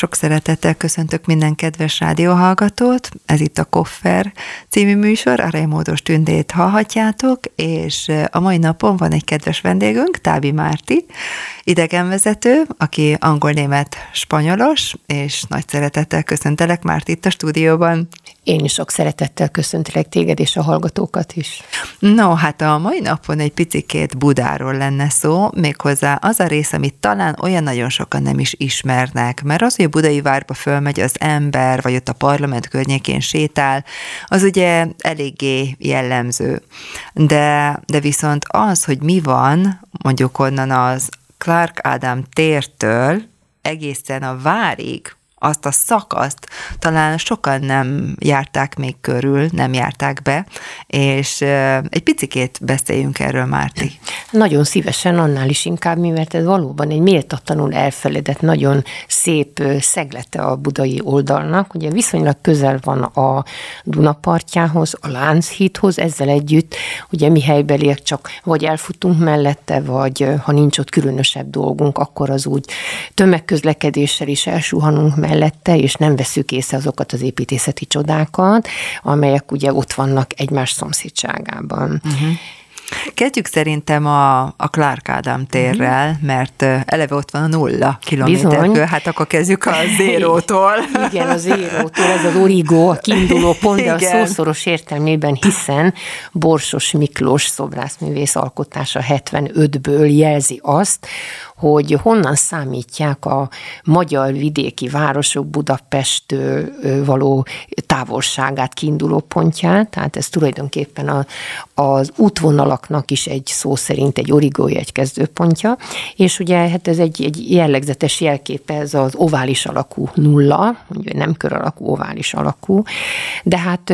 Sok szeretettel köszöntök minden kedves rádióhallgatót. Ez itt a Koffer című műsor, a Rémódos Tündét hallhatjátok, és a mai napon van egy kedves vendégünk, Tábi Márti, idegenvezető, aki angol-német spanyolos, és nagy szeretettel köszöntelek már itt a stúdióban. Én is sok szeretettel köszöntelek téged és a hallgatókat is. No, hát a mai napon egy picikét Budáról lenne szó, méghozzá az a rész, amit talán olyan nagyon sokan nem is ismernek, mert az, hogy a budai várba fölmegy az ember, vagy ott a parlament környékén sétál, az ugye eléggé jellemző. De, de viszont az, hogy mi van, mondjuk onnan az Clark Ádám tértől egészen a várig, azt a szakaszt talán sokan nem járták még körül, nem járták be, és egy picikét beszéljünk erről, Márti. Nagyon szívesen, annál is inkább, mert ez valóban egy méltatlanul elfeledett, nagyon szép szeglete a budai oldalnak. Ugye viszonylag közel van a Dunapartjához, a Lánchídhoz, ezzel együtt ugye mi helybeliek csak vagy elfutunk mellette, vagy ha nincs ott különösebb dolgunk, akkor az úgy tömegközlekedéssel is elsuhanunk mellette, és nem veszük észre azokat az építészeti csodákat, amelyek ugye ott vannak egymás szomszédságában. Uh-huh. Kezdjük szerintem a, a Clark Ádám térrel, uh-huh. mert eleve ott van a nulla kilométerkő, hát akkor kezdjük a zérótól. Igen, a zérótól, ez az origo, a kiinduló pont, de a szószoros értelmében, hiszen Borsos Miklós szobrászművész alkotása 75-ből jelzi azt, hogy honnan számítják a magyar vidéki városok Budapesttől való távolságát, kiinduló pontját, tehát ez tulajdonképpen a, az útvonalaknak is egy szó szerint egy origója, egy kezdőpontja, és ugye hát ez egy, egy jellegzetes jelképe, ez az ovális alakú nulla, ugye nem kör alakú, ovális alakú, de hát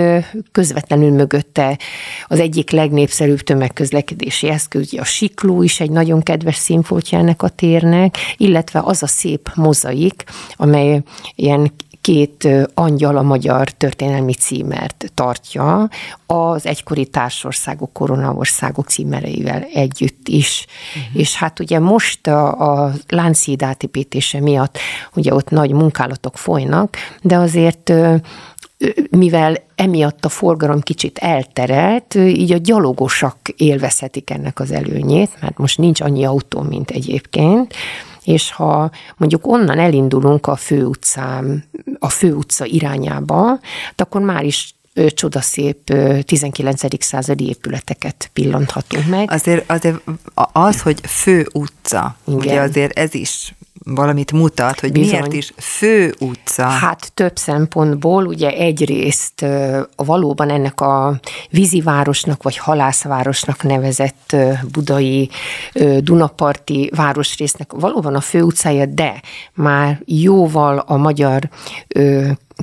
közvetlenül mögötte az egyik legnépszerűbb tömegközlekedési eszköz, a sikló is egy nagyon kedves színfoltja ennek a térnek, illetve az a szép mozaik, amely ilyen két angyal a magyar történelmi címert tartja, az egykori társországok, koronaországok címereivel együtt is. Uh-huh. És hát ugye most a, a Lánchíd átépítése miatt ugye ott nagy munkálatok folynak, de azért mivel emiatt a forgalom kicsit elterelt, így a gyalogosak élvezhetik ennek az előnyét, mert most nincs annyi autó, mint egyébként, és ha mondjuk onnan elindulunk a főutcán, a főutca irányába, hát akkor már is csodaszép 19. századi épületeket pillanthatunk meg. Azért, azért az, hogy fő utca, Igen. ugye azért ez is valamit mutat, hogy Bizony. miért is fő utca. Hát több szempontból, ugye egyrészt valóban ennek a vízivárosnak vagy halászvárosnak nevezett budai Dunaparti városrésznek valóban a fő utcája, de már jóval a magyar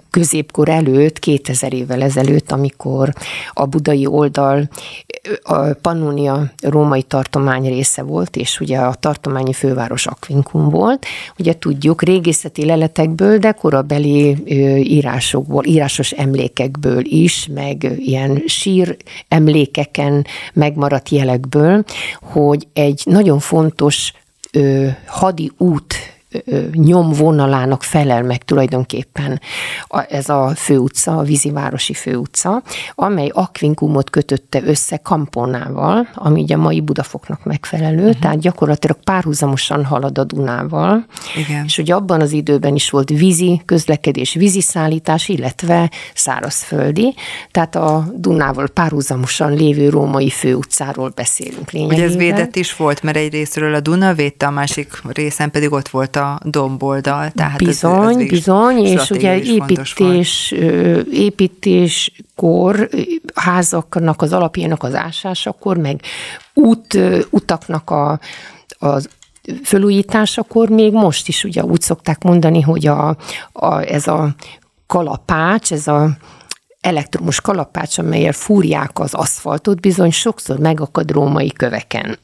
középkor előtt, 2000 évvel ezelőtt, amikor a budai oldal a Pannonia római tartomány része volt, és ugye a tartományi főváros Aquincum volt. Ugye tudjuk régészeti leletekből, de korabeli írásokból, írásos emlékekből is, meg ilyen sír emlékeken megmaradt jelekből, hogy egy nagyon fontos hadi út nyomvonalának felel meg tulajdonképpen ez a főutca, a vízivárosi főutca, amely Aquincumot kötötte össze Kamponával, ami ugye a mai Budafoknak megfelelő, uh-huh. tehát gyakorlatilag párhuzamosan halad a Dunával. Igen. És ugye abban az időben is volt vízi közlekedés, vízi szállítás, illetve szárazföldi, tehát a Dunával párhuzamosan lévő római főutcáról beszélünk lényegében. Ugye ez védett is volt, mert egy részről a Duna védte, a másik részen pedig ott volt a a domboldal. Tehát bizony, ez, ez bizony, és ugye építés, építéskor, házaknak az alapjának az ásásakor, meg út, utaknak a, az fölújításakor még most is ugye úgy szokták mondani, hogy a, a, ez a kalapács, ez a elektromos kalapács, amelyel fúrják az aszfaltot, bizony sokszor megakad római köveken.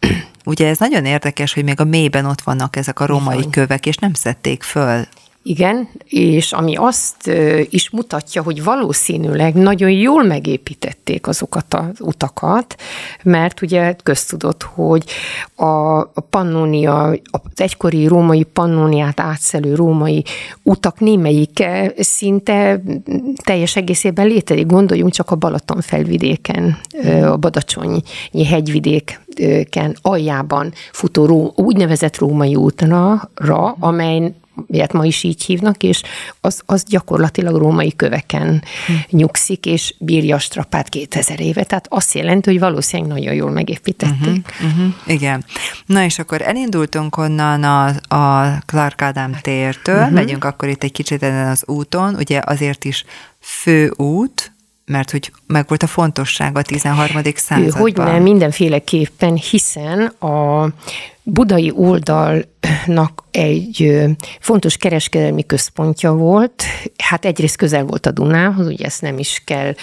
Ugye ez nagyon érdekes, hogy még a mélyben ott vannak ezek a római Bizony. kövek, és nem szedték föl Igen, és ami azt is mutatja, hogy valószínűleg nagyon jól megépítették azokat az utakat, mert ugye köztudott, hogy a Pannonia, az egykori római Pannoniát átszelő római utak némelyike szinte teljes egészében létezik. Gondoljunk csak a Balaton felvidéken, a Badacsonyi hegyvidéken aljában futó úgynevezett római útra, amely ilyet ma is így hívnak, és az, az gyakorlatilag római köveken hm. nyugszik, és bírja a strapát 2000 éve. Tehát azt jelenti, hogy valószínűleg nagyon jól megépítették. Uh-huh, uh-huh, igen. Na és akkor elindultunk onnan a, a Clark Ádám tértől, uh-huh. megyünk akkor itt egy kicsit ezen az úton, ugye azért is fő út, mert hogy meg volt a fontossága a 13. században. Hogy nem, mindenféleképpen, hiszen a budai oldalnak egy fontos kereskedelmi központja volt, hát egyrészt közel volt a Dunához, ugye ezt nem is kell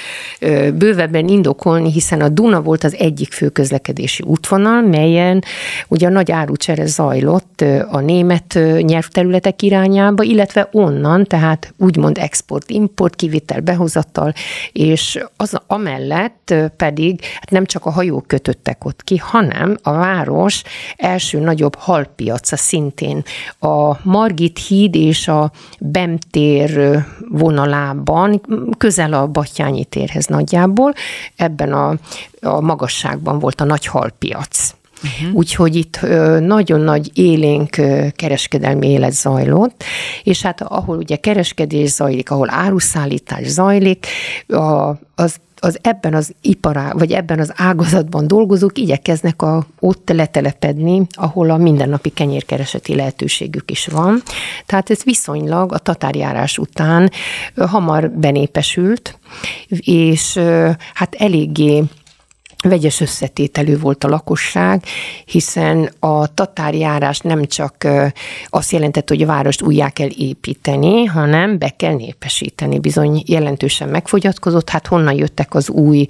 bővebben indokolni, hiszen a Duna volt az egyik fő közlekedési útvonal, melyen ugye a nagy árucsere zajlott a német nyelvterületek irányába, illetve onnan, tehát úgymond export-import, kivitel, behozattal, és az amellett pedig hát nem csak a hajók kötöttek ott ki, hanem a város első nagyobb halpiaca szintén a Margit híd és a Bemtér vonalában, közel a Batyányi térhez nagyjából, ebben a, a magasságban volt a nagy halpiac. Uh-huh. Úgyhogy itt nagyon nagy élénk kereskedelmi élet zajlott, és hát ahol ugye kereskedés zajlik, ahol áruszállítás zajlik, a, az az ebben az ipará, vagy ebben az ágazatban dolgozók igyekeznek a, ott letelepedni, ahol a mindennapi kenyérkereseti lehetőségük is van. Tehát ez viszonylag a tatárjárás után hamar benépesült, és hát eléggé vegyes összetételű volt a lakosság, hiszen a tatárjárás nem csak azt jelentett, hogy a várost újjá kell építeni, hanem be kell népesíteni. Bizony jelentősen megfogyatkozott, hát honnan jöttek az új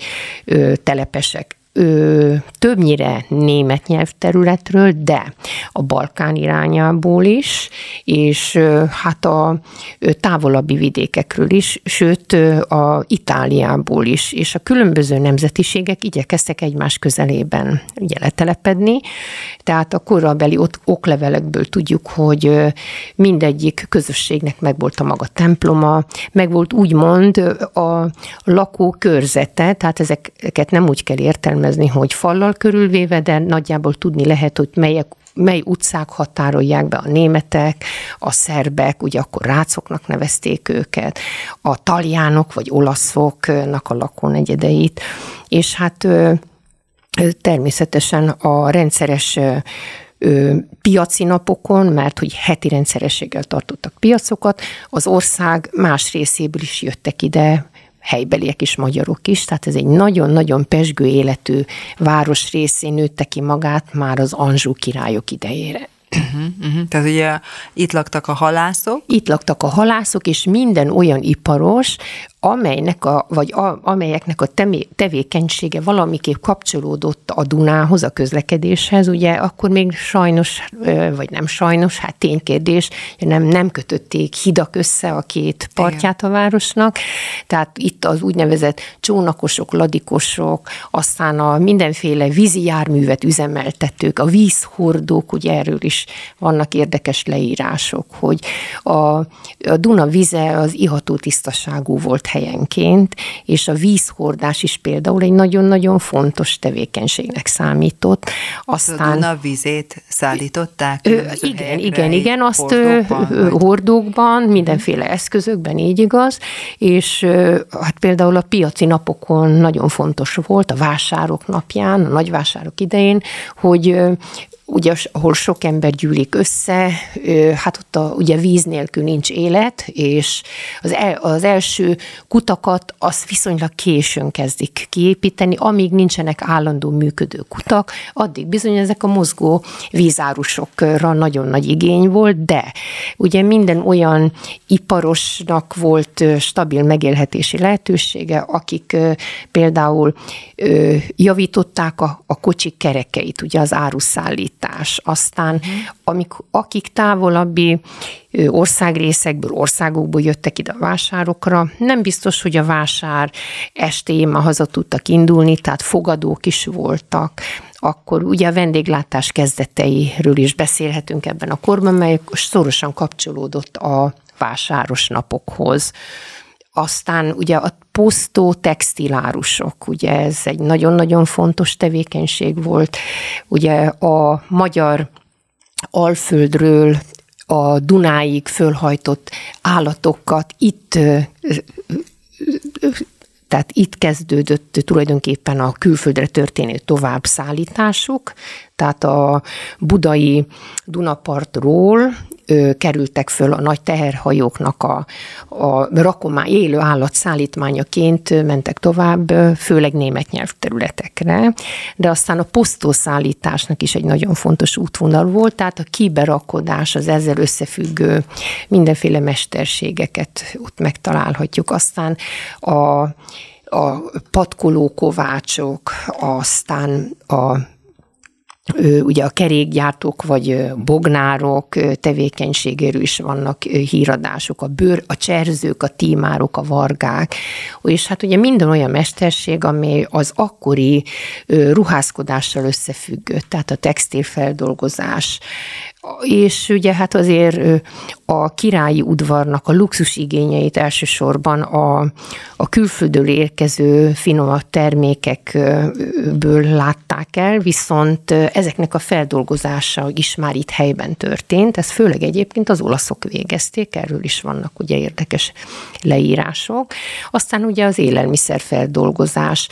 telepesek ö, többnyire német nyelvterületről, de a Balkán irányából is, és hát a távolabbi vidékekről is, sőt a Itáliából is, és a különböző nemzetiségek igyekeztek egymás közelében ugye letelepedni, tehát a korabeli oklevelekből tudjuk, hogy ö, mindegyik közösségnek megvolt a maga temploma, meg volt úgymond a lakó körzete, tehát ezeket nem úgy kell értelmezni, értelmezni, hogy fallal körülvéve, de nagyjából tudni lehet, hogy melyek mely utcák határolják be a németek, a szerbek, ugye akkor rácoknak nevezték őket, a taljánok vagy olaszoknak a lakónegyedeit, és hát természetesen a rendszeres piaci napokon, mert hogy heti rendszerességgel tartottak piacokat, az ország más részéből is jöttek ide helybeliek is, magyarok is, tehát ez egy nagyon-nagyon pesgő életű város részén nőtte ki magát már az Anzsú királyok idejére. Uh-huh, uh-huh. Tehát ugye itt laktak a halászok? Itt laktak a halászok, és minden olyan iparos, amelynek a, vagy a, amelyeknek a temé, tevékenysége valamiképp kapcsolódott a Dunához, a közlekedéshez, ugye akkor még sajnos, vagy nem sajnos, hát ténykérdés, nem, nem kötötték hidak össze a két partját a városnak, tehát itt az úgynevezett csónakosok, ladikosok, aztán a mindenféle vízi járművet üzemeltetők, a vízhordók, ugye erről is vannak érdekes leírások, hogy a, a Duna vize az iható tisztaságú volt helyenként, és a vízhordás is például egy nagyon-nagyon fontos tevékenységnek számított. Aztán, a Duna vizét szállították? Ö, igen, igen, igen, azt hordókban, hordókban mindenféle eszközökben, így igaz, és hát például a piaci napokon nagyon fontos volt, a vásárok napján, a nagyvásárok idején, hogy ugye, ahol sok ember gyűlik össze, hát ott a, ugye víz nélkül nincs élet, és az, el, az első kutakat azt viszonylag későn kezdik kiépíteni, amíg nincsenek állandó működő kutak, addig bizony ezek a mozgó vízárusokra nagyon nagy igény volt, de ugye minden olyan iparosnak volt stabil megélhetési lehetősége, akik például javították a, a kocsik kerekeit, ugye az áruszállít vendéglátás. Aztán amik, akik távolabbi országrészekből, országokból jöttek ide a vásárokra, nem biztos, hogy a vásár estéjén ma haza tudtak indulni, tehát fogadók is voltak, akkor ugye a vendéglátás kezdeteiről is beszélhetünk ebben a korban, mely szorosan kapcsolódott a vásáros napokhoz. Aztán ugye a posztó textilárusok, ugye ez egy nagyon-nagyon fontos tevékenység volt. Ugye a magyar Alföldről a Dunáig fölhajtott állatokat itt tehát itt kezdődött tulajdonképpen a külföldre történő továbbszállításuk, tehát a budai Dunapartról ö, kerültek föl a nagy teherhajóknak a, a rakomány, élő állat szállítmányaként mentek tovább, főleg német nyelvterületekre, de aztán a posztószállításnak is egy nagyon fontos útvonal volt, tehát a kiberakodás, az ezzel összefüggő mindenféle mesterségeket ott megtalálhatjuk. Aztán a a patkoló kovácsok, aztán a ugye a kerékgyártók vagy bognárok tevékenységéről is vannak híradások, a bőr, a cserzők, a tímárok, a vargák, és hát ugye minden olyan mesterség, ami az akkori ruházkodással összefüggött, tehát a textilfeldolgozás, és ugye hát azért a királyi udvarnak a luxus igényeit elsősorban a, a külföldről érkező finom termékekből látták el, viszont ezeknek a feldolgozása is már itt helyben történt. Ez főleg egyébként az olaszok végezték, erről is vannak ugye érdekes leírások. Aztán ugye az élelmiszerfeldolgozás,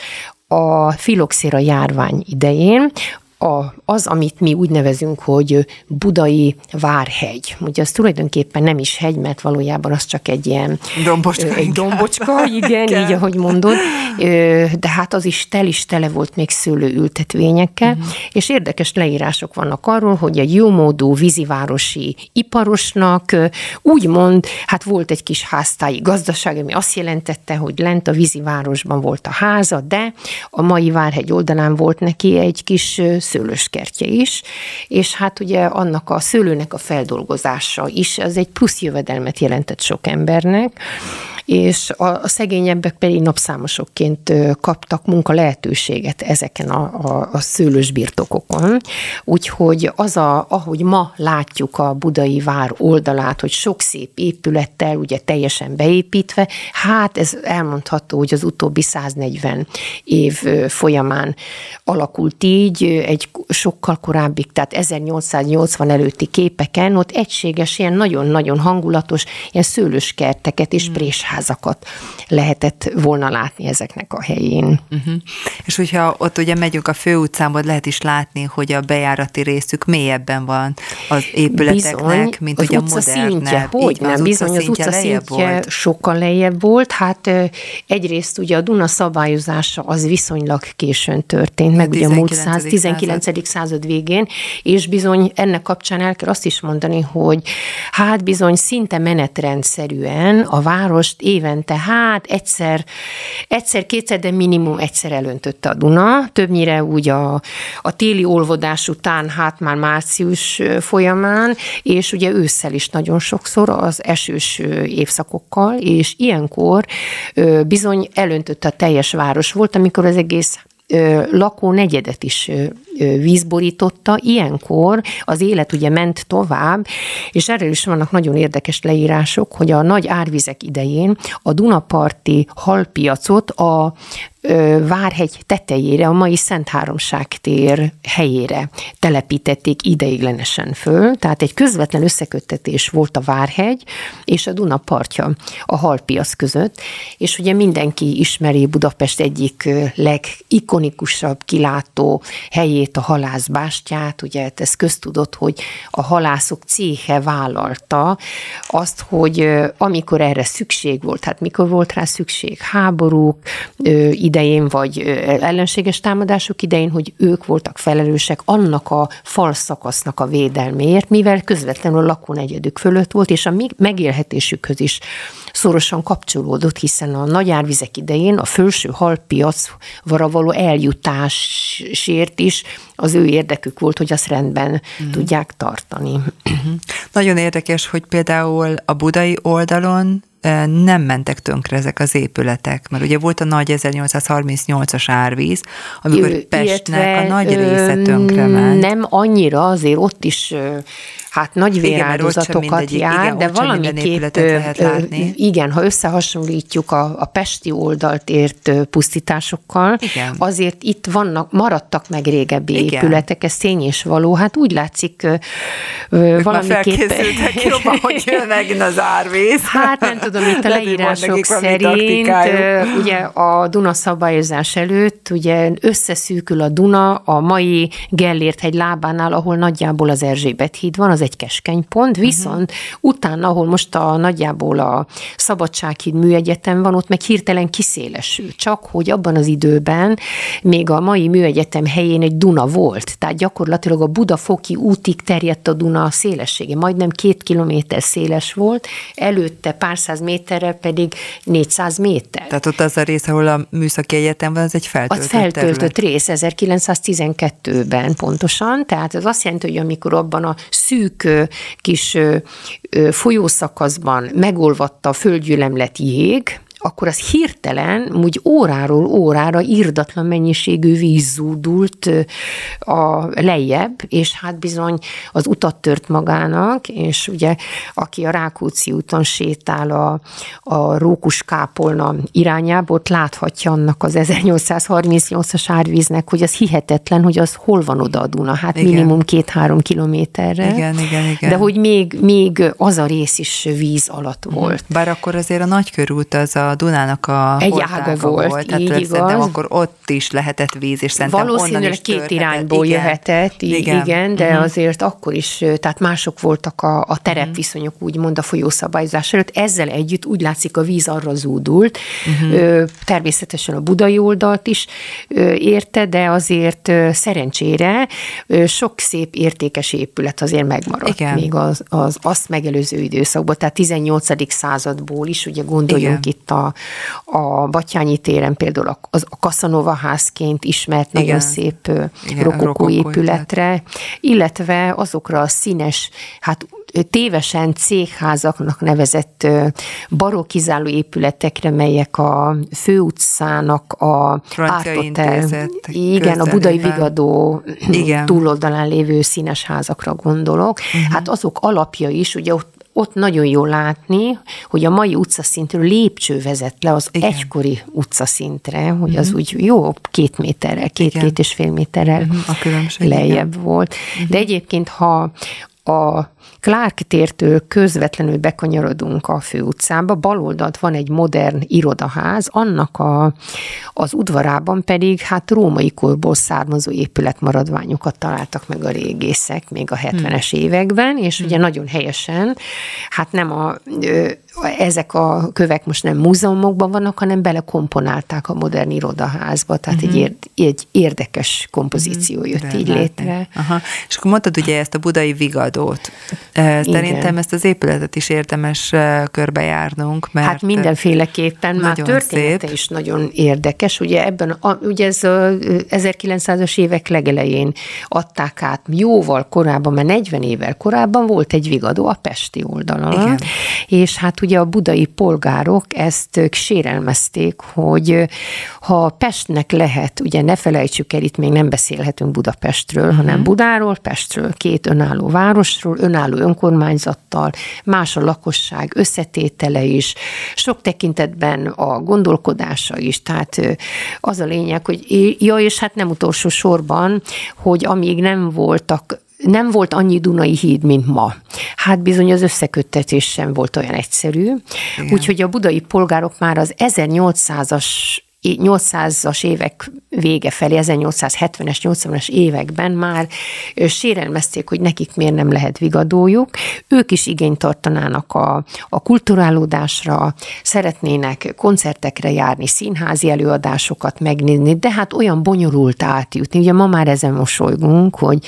a filoxéra járvány idején a, az, amit mi úgy nevezünk, hogy budai várhegy. Ugye az tulajdonképpen nem is hegy, mert valójában az csak egy ilyen dombocska, egy dombocska igen, így ahogy mondod, de hát az is tel is tele volt még szőlőültetvényekkel, uh-huh. és érdekes leírások vannak arról, hogy a jómódú vízivárosi iparosnak úgymond, hát volt egy kis háztáji gazdaság, ami azt jelentette, hogy lent a vízivárosban volt a háza, de a mai Várhegy oldalán volt neki egy kis szőlőskertje is, és hát ugye annak a szőlőnek a feldolgozása is, az egy plusz jövedelmet jelentett sok embernek, és a, a szegényebbek pedig napszámosokként kaptak munka lehetőséget ezeken a, a, a szőlős birtokokon. Úgyhogy az, a, ahogy ma látjuk a budai vár oldalát, hogy sok szép épülettel, ugye teljesen beépítve, hát ez elmondható, hogy az utóbbi 140 év folyamán alakult így, egy sokkal korábbi, tehát 1880 előtti képeken, ott egységes, ilyen nagyon-nagyon hangulatos, ilyen szőlőskerteket és mm házakat lehetett volna látni ezeknek a helyén. Uh-huh. És hogyha ott ugye megyünk a főutcámban, lehet is látni, hogy a bejárati részük mélyebben van az épületeknek, bizony, mint az ugye a modernebb. Szintje, hogy nem, az bizony, az utca szintje volt. sokkal lejjebb volt. Hát egyrészt ugye a Duna szabályozása az viszonylag későn történt, meg ugye a múlt 19. század végén, és bizony ennek kapcsán el kell azt is mondani, hogy hát bizony szinte menetrendszerűen a várost évente, hát egyszer, egyszer-kétszer, de minimum egyszer elöntötte a Duna, többnyire úgy a, a téli olvodás után, hát már március folyamán, és ugye ősszel is nagyon sokszor az esős évszakokkal, és ilyenkor bizony elöntötte a teljes város volt, amikor az egész lakó negyedet is vízborította. Ilyenkor az élet ugye ment tovább, és erről is vannak nagyon érdekes leírások, hogy a nagy árvizek idején a Dunaparti halpiacot a Várhegy tetejére, a mai Szent Háromság tér helyére telepítették ideiglenesen föl, tehát egy közvetlen összeköttetés volt a Várhegy és a Duna partja a halpiac között, és ugye mindenki ismeri Budapest egyik legikonikusabb kilátó helyét, a halászbástyát, ugye hát ez köztudott, hogy a halászok céhe vállalta azt, hogy amikor erre szükség volt, hát mikor volt rá szükség, háborúk idején, vagy ellenséges támadások idején, hogy ők voltak felelősek annak a falszakasznak a védelméért, mivel közvetlenül a lakónegyedük fölött volt, és a megélhetésükhöz is szorosan kapcsolódott, hiszen a nagy árvizek idején a felső halpiacra való eljutásért is az ő érdekük volt, hogy azt rendben mm. tudják tartani. Mm-hmm. Nagyon érdekes, hogy például a budai oldalon nem mentek tönkre ezek az épületek, mert ugye volt a nagy 1838-as árvíz, amikor Pestnek a nagy része tönkre ment. Nem annyira, azért ott is hát nagy véráldozatokat jár, igen, de valamiképp, lehet látni. igen, ha összehasonlítjuk a, a pesti oldalt ért pusztításokkal, igen. azért itt vannak, maradtak meg régebbi igen. épületek, ez tény és való, hát úgy látszik ők valamiképp... jobban, hogy jön megint az árvíz. Hát nem tudom, itt a leírások szerint, ugye a Duna szabályozás előtt, ugye összeszűkül a Duna a mai Gellért hegy lábánál, ahol nagyjából az Erzsébet híd van, az egy keskeny pont, mhm. viszont uh-huh. utána, ahol most a nagyjából a Szabadsághíd műegyetem van, ott meg hirtelen kiszélesül. Csak hogy abban az időben még a mai műegyetem helyén egy Duna volt, tehát gyakorlatilag a Budafoki útig terjedt a Duna szélessége, majdnem két kilométer széles volt, előtte pár száz méterre pedig 400 méter. Tehát ott az a rész, ahol a műszaki egyetem van, az egy feltöltött Az feltöltött terület. rész 1912-ben pontosan, tehát ez azt jelenti, hogy amikor abban a szűk szűk kis folyószakaszban megolvatta a földgyűlemlet jég, akkor az hirtelen, úgy óráról órára írdatlan mennyiségű víz zúdult a lejjebb, és hát bizony az utat tört magának, és ugye aki a Rákóczi úton sétál a, a Rókus kápolna irányába, ott láthatja annak az 1838-as árvíznek, hogy az hihetetlen, hogy az hol van oda a Duna, hát igen. minimum két-három kilométerre. Igen, igen, igen. De hogy még, még az a rész is víz alatt volt. Bár akkor azért a nagykörút az a Dunának a Egy ága volt, volt tehát így igaz. akkor ott is lehetett víz, és szerintem Valószínűleg is két irányból igen. jöhetett, igen, igen de uh-huh. azért akkor is, tehát mások voltak a, a terepviszonyok, uh-huh. úgymond a folyószabályozás előtt. Ezzel együtt úgy látszik, a víz arra zúdult. Uh-huh. Természetesen a budai oldalt is érte, de azért szerencsére sok szép értékes épület azért megmaradt igen. még az, az azt megelőző időszakban, tehát 18. századból is, ugye gondoljunk Igen. itt a, a Batyányi téren például a, az, a Kaszanova házként ismert Igen. nagyon szép Igen, rokokó épületre, illetve azokra a színes, hát tévesen cégházaknak nevezett barokizáló épületekre, melyek a főutcának a áthotel, igen, a budai vigadó igen. túloldalán lévő színes házakra gondolok. Uh-huh. Hát azok alapja is, ugye ott ott nagyon jó látni, hogy a mai utcaszintről lépcső vezet le az Igen. egykori utcaszintre, hogy uh-huh. az mhm. úgy jó két méterrel, két-két és fél méterrel uh-huh. a lejjebb Igen. volt. Uh-huh. De egyébként, ha a Clark tértől közvetlenül bekanyarodunk a főutcába, bal oldalt van egy modern irodaház, annak a, az udvarában pedig hát római korból származó épületmaradványokat találtak meg a régészek még a 70-es hmm. években, és hmm. ugye nagyon helyesen, hát nem a ezek a kövek most nem múzeumokban vannak, hanem belekomponálták a modern irodaházba, tehát uh-huh. egy, mhm. egy érdekes kompozíció uh-huh. jött De így létre. Aha. És akkor mondtad ugye ezt a budai vigadót. Szerintem Igen. ezt az épületet is érdemes körbejárnunk, mert... Hát mindenféleképpen, már története szép. is nagyon érdekes. Ugye ebben, a, ugye ez a 1900-as évek legelején adták át jóval korábban, mert 40 évvel korábban volt egy vigadó a Pesti oldalon, Igen. és hát ugye a budai polgárok ezt sérelmezték, hogy ha Pestnek lehet, ugye ne felejtsük el, itt még nem beszélhetünk Budapestről, uh-huh. hanem Budáról, Pestről, két önálló városról, önálló önkormányzattal, más a lakosság összetétele is, sok tekintetben a gondolkodása is, tehát az a lényeg, hogy ja, és hát nem utolsó sorban, hogy amíg nem voltak nem volt annyi Dunai híd, mint ma. Hát bizony az összeköttetés sem volt olyan egyszerű. Úgyhogy a budai polgárok már az 1800-as 800-as évek vége felé, 1870-es, 80-as években már sérelmezték, hogy nekik miért nem lehet vigadójuk. Ők is igényt tartanának a, a kulturálódásra, szeretnének koncertekre járni, színházi előadásokat megnézni, de hát olyan bonyolult átjutni. Ugye ma már ezen mosolygunk, hogy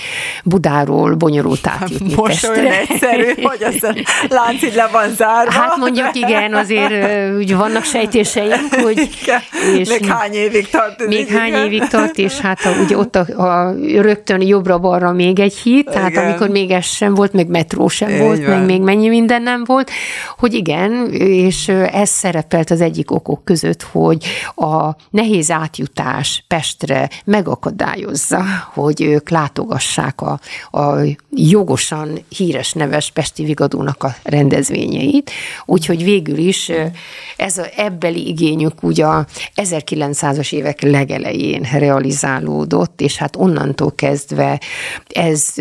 Budáról bonyolult átjutni Most olyan egyszerű, hogy az a lánc így le van zárva. Hát mondjuk igen, azért úgy vannak sejtéseink, hogy... Igen. És még hány évig tart? Még igen. hány évig tart, és hát a, ugye ott a, a, rögtön jobbra-balra még egy híd, tehát igen. amikor még ez sem volt, meg metró sem Így volt, van. meg még mennyi minden nem volt, hogy igen, és ez szerepelt az egyik okok között, hogy a nehéz átjutás Pestre megakadályozza, hogy ők látogassák a, a jogosan híres neves Pesti Vigadónak a rendezvényeit, úgyhogy végül is ez a ebbeli igényük ugye a 1900-as évek legelején realizálódott, és hát onnantól kezdve ez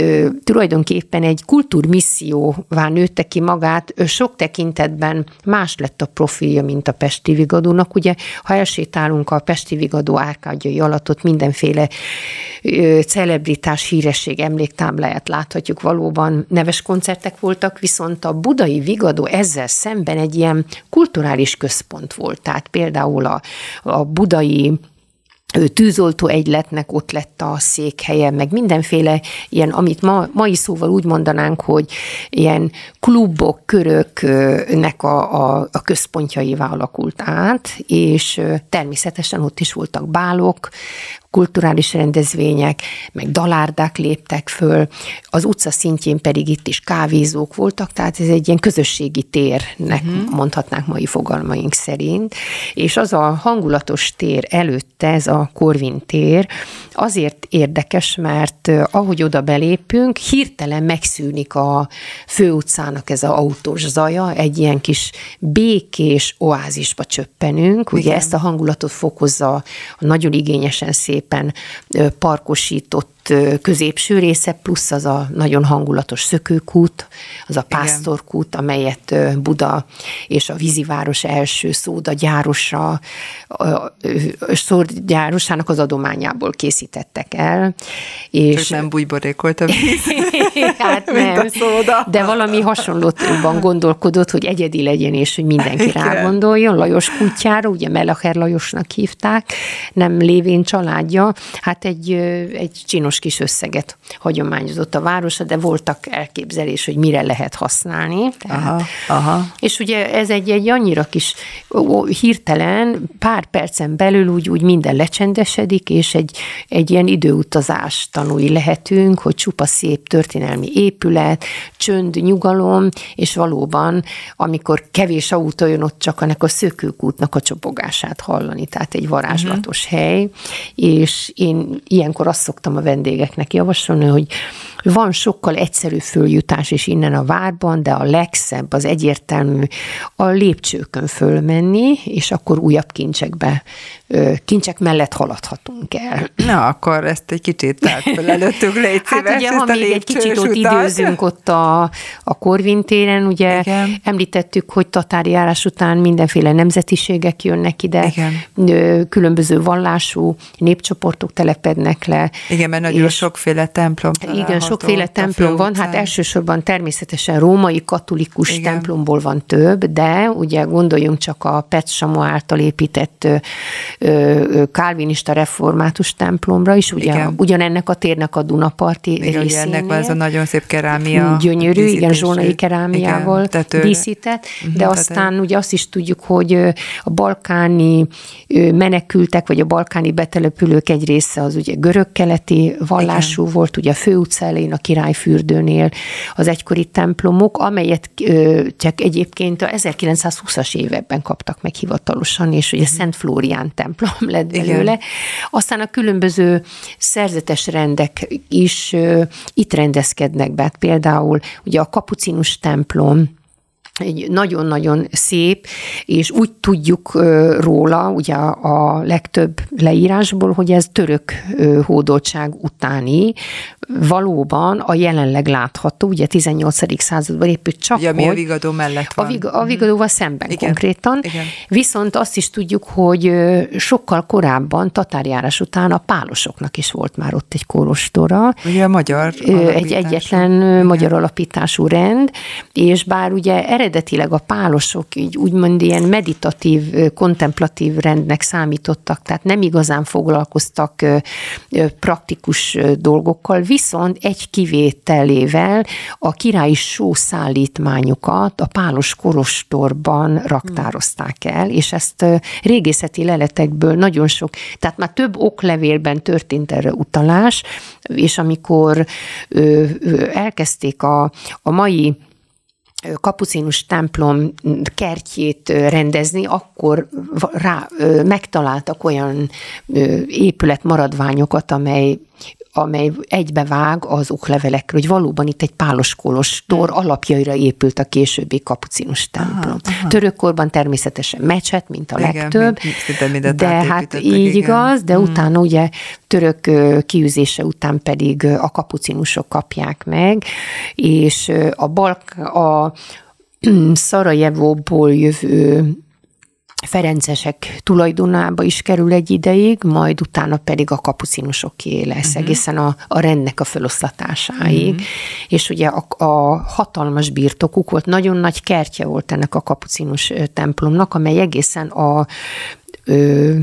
tulajdonképpen egy kultúrmisszióvá nőtte ki magát, sok tekintetben más lett a profilja, mint a Pesti Vigadónak. Ugye, ha elsétálunk a Pesti Vigadó árkádjai alatt, ott mindenféle celebritás, híresség emléktábláját láthatjuk, valóban neves koncertek voltak, viszont a budai Vigadó ezzel szemben egy ilyen kulturális központ volt. Tehát például a, a budai tűzoltó egyletnek ott lett a székhelye, meg mindenféle ilyen, amit ma, mai szóval úgy mondanánk, hogy ilyen klubok, köröknek a, a, a központjaivá alakult át, és természetesen ott is voltak bálok, kulturális rendezvények, meg dalárdák léptek föl, az utca szintjén pedig itt is kávézók voltak, tehát ez egy ilyen közösségi térnek uh-huh. mondhatnánk mai fogalmaink szerint, és az a hangulatos tér előtte, ez a Korvin tér, azért érdekes, mert ahogy oda belépünk, hirtelen megszűnik a főutcának ez a autós zaja, egy ilyen kis békés oázisba csöppenünk, Igen. ugye ezt a hangulatot fokozza a nagyon igényesen szépen parkosított középső része, plusz az a nagyon hangulatos szökőkút, az a pásztorkút, amelyet Buda és a víziváros első szóda gyárosa, gyárosának az adományából készítettek el. És Csak nem bújborékolt a víz, hát nem, szóda. de valami hasonlóban gondolkodott, hogy egyedi legyen, és hogy mindenki Igen. rá gondoljon. Lajos kutyára, ugye Melacher Lajosnak hívták, nem lévén családja, hát egy, egy csinos hatalmas kis összeget hagyományozott a városa, de voltak elképzelés, hogy mire lehet használni. Tehát, aha, aha. És ugye ez egy, egy annyira kis hirtelen, pár percen belül úgy, úgy minden lecsendesedik, és egy, egy ilyen időutazás tanúi lehetünk, hogy csupa szép történelmi épület, csönd, nyugalom, és valóban, amikor kevés autó jön, ott csak ennek a szökőkútnak a csobogását hallani, tehát egy varázslatos uh-huh. hely, és én ilyenkor azt szoktam a vendég vendégeknek javasolni, hogy van sokkal egyszerű följutás is innen a várban, de a legszebb, az egyértelmű a lépcsőkön fölmenni, és akkor újabb kincsekbe, kincsek mellett haladhatunk el. Na, akkor ezt egy kicsit tárt fel előttük, légy Hát ugye, ha még egy kicsit ott időzünk ott a, a Korvintéren, ugye Igen. említettük, hogy tatári járás után mindenféle nemzetiségek jönnek ide, Igen. különböző vallású népcsoportok telepednek le. Igen, mert nagyon sokféle templom Igen, sokféle templom van, hát elsősorban természetesen római katolikus Igen. templomból van több, de ugye gondoljunk csak a Pet Samo által épített kálvinista református templomra is, ugye, igen. ugyanennek a térnek a Dunaparti igen, részénél. ennek van ez a nagyon szép kerámia. Gyönyörű, igen, zsónai kerámiával igen, díszített, uh-huh, de aztán tehát... ugye azt is tudjuk, hogy a balkáni menekültek, vagy a balkáni betelepülők egy része az ugye görög-keleti vallású igen. volt, ugye a főutca elején a királyfürdőnél az egykori templomok, amelyet csak egyébként a 1920-as években kaptak meg hivatalosan, és ugye. Szent Flórián templom lett belőle. Igen. Aztán a különböző szerzetes rendek is itt rendezkednek be. Például ugye a kapucinus templom, egy nagyon-nagyon szép, és úgy tudjuk róla, ugye a legtöbb leírásból, hogy ez török hódoltság utáni, valóban a jelenleg látható, ugye 18. században épült csak, ugye, hogy... a Vigadó mellett van. A, vig, a Vigadóval szemben Igen. konkrétan. Igen. Viszont azt is tudjuk, hogy sokkal korábban, tatárjárás után a pálosoknak is volt már ott egy kórostora. Ugye a magyar Egy egyetlen Igen. magyar alapítású rend, és bár ugye eredetileg a pálosok így úgymond ilyen meditatív, kontemplatív rendnek számítottak, tehát nem igazán foglalkoztak praktikus dolgokkal, viszont egy kivételével a királyi sószállítmányokat a pálos korostorban raktározták el, és ezt régészeti leletekből nagyon sok, tehát már több oklevélben történt erre utalás, és amikor elkezdték a, a mai kapucinus templom kertjét rendezni, akkor rá megtaláltak olyan épület maradványokat, amely amely egybevág az oklevelekről, hogy valóban itt egy pálos kolostor hmm. alapjaira épült a későbbi kapucinus templom. Aha, aha. Törökkorban természetesen mecset, mint a igen, legtöbb, mint, mint de hát így igen. igaz, de hmm. utána ugye török kiűzése után pedig a kapucinusok kapják meg, és a Balk, a Szarajevóból jövő Ferencesek tulajdonába is kerül egy ideig, majd utána pedig a kapucinusoké lesz, uh-huh. egészen a, a rendnek a feloszlatásáig. Uh-huh. És ugye a, a hatalmas birtokuk volt, nagyon nagy kertje volt ennek a kapucinus templomnak, amely egészen a ö,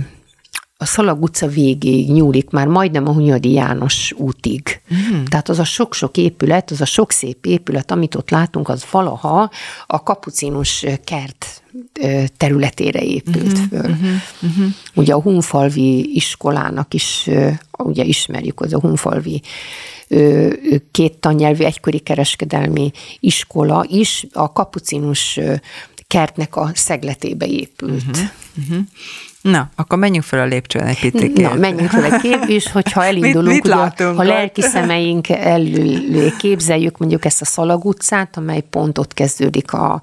a Szalag utca végéig nyúlik, már majdnem a Hunyadi János útig. Mm. Tehát az a sok-sok épület, az a sok szép épület, amit ott látunk, az valaha a kapucinus kert területére épült uh-huh, föl. Uh-huh, uh-huh. Ugye a Hunfalvi iskolának is, ugye ismerjük, az a Hunfalvi két tannyelvű egykori kereskedelmi iskola is a kapucinus kertnek a szegletébe épült. Uh-huh, uh-huh. Na, akkor menjünk fel a lépcsőn egy picit. Na, menjünk fel egy kép, és hogyha elindulunk, mit, mit látunk, ugye, ha lelki szemeink elő képzeljük mondjuk ezt a Szalag utcát, amely pont ott kezdődik a,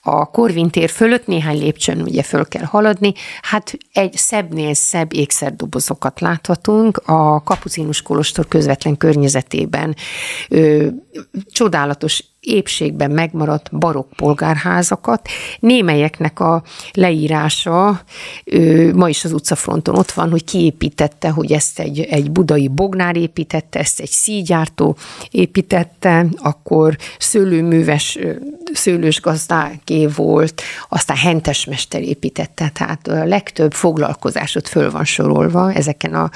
a Korvintér fölött néhány lépcsőn ugye föl kell haladni, hát egy szebbnél szebb ékszerdobozokat láthatunk a Kapucinus Kolostor közvetlen környezetében. Ö, csodálatos épségben megmaradt barokk polgárházakat. Némelyeknek a leírása ő, ma is az utcafronton ott van, hogy kiépítette, hogy ezt egy, egy budai bognár építette, ezt egy szígyártó építette, akkor szőlőműves szőlős gazdáké volt, aztán hentesmester építette, tehát a legtöbb foglalkozásot föl van sorolva ezeken a,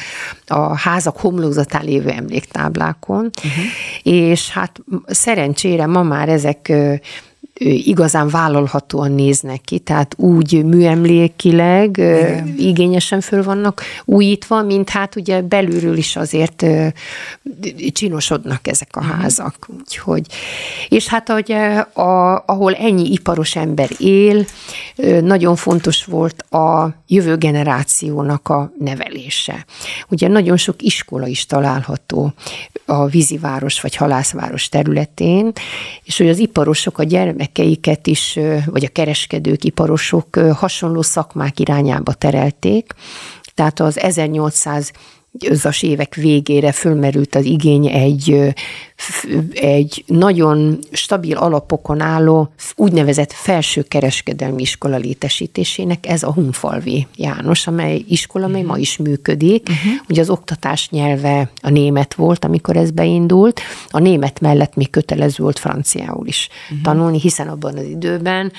a házak homlózatán lévő emléktáblákon, uh-huh. és hát szerencsére ma már ezek igazán vállalhatóan néznek ki, tehát úgy műemlékileg Igen. igényesen föl vannak újítva, mint hát ugye belülről is azért csinosodnak ezek a mhm. házak. Úgyhogy, és hát ugye, a, ahol ennyi iparos ember él, nagyon fontos volt a jövő generációnak a nevelése. Ugye nagyon sok iskola is található a víziváros vagy halászváros területén, és hogy az iparosok a gyermekeiket is, vagy a kereskedők, iparosok hasonló szakmák irányába terelték, tehát az 1800 az évek végére fölmerült az igény egy, egy nagyon stabil alapokon álló úgynevezett felső kereskedelmi iskola létesítésének, ez a Hunfalvi János, amely iskola, amely ma is működik. Uh-huh. Ugye az oktatás nyelve a német volt, amikor ez beindult. A német mellett még kötelező volt franciául is uh-huh. tanulni, hiszen abban az időben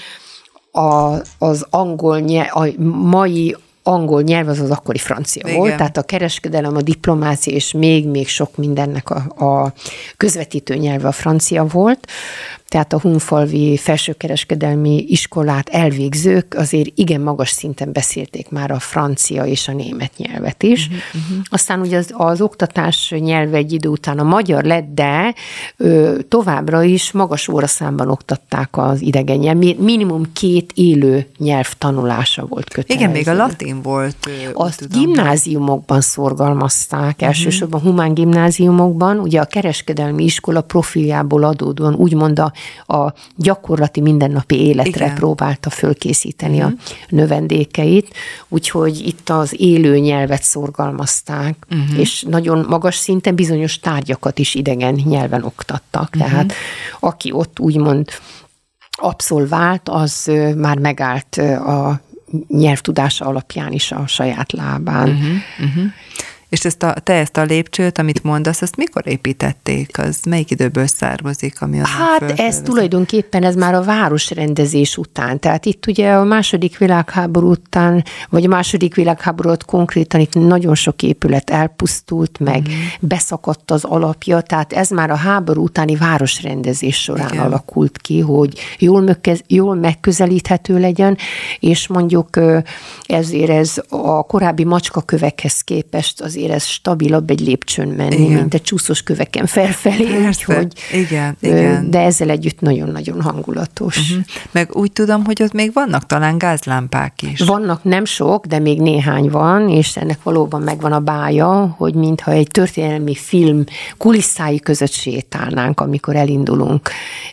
a, az angol nyelv, a mai angol nyelv az az akkori francia Igen. volt, tehát a kereskedelem, a diplomácia és még-még sok mindennek a, a közvetítő nyelve a francia volt tehát a Hunfalvi felsőkereskedelmi iskolát elvégzők azért igen magas szinten beszélték már a francia és a német nyelvet is. Uh-huh. Aztán ugye az, az oktatás nyelve egy idő után a magyar lett, de ö, továbbra is magas óraszámban oktatták az idegen nyelv. Minimum két élő nyelv tanulása volt kötelező. Igen, még a latin volt. Azt tudom. gimnáziumokban szorgalmazták, uh-huh. elsősorban humán gimnáziumokban, ugye a kereskedelmi iskola profiljából adódóan úgymond a a gyakorlati mindennapi életre Igen. próbálta fölkészíteni uh-huh. a mhm. növendékeit, úgyhogy itt az élő nyelvet szorgalmazták, uh-huh. és nagyon magas szinten bizonyos tárgyakat is idegen nyelven oktattak. Uh-huh. Tehát aki ott úgymond abszolvált, az már megállt a nyelvtudása alapján is a saját lábán. Uh-huh, uh-huh. És ezt a, te ezt a lépcsőt, amit mondasz, azt mikor építették? Az melyik időből származik? Ami hát ez tulajdonképpen ez már a városrendezés után. Tehát itt ugye a második világháború után, vagy a második világháború konkrétan itt nagyon sok épület elpusztult, meg mm. beszakadt az alapja, tehát ez már a háború utáni városrendezés során Igen. alakult ki, hogy jól, mökkez, jól megközelíthető legyen, és mondjuk ezért ez a korábbi macskakövekhez képest az azért ez stabilabb egy lépcsőn menni, igen. mint egy csúszós köveken felfelé. Úgyhogy, igen, igen. De ezzel együtt nagyon-nagyon hangulatos. Uh-huh. Meg úgy tudom, hogy ott még vannak talán gázlámpák is. Vannak nem sok, de még néhány van, és ennek valóban megvan a bája, hogy mintha egy történelmi film kulisszái között sétálnánk, amikor elindulunk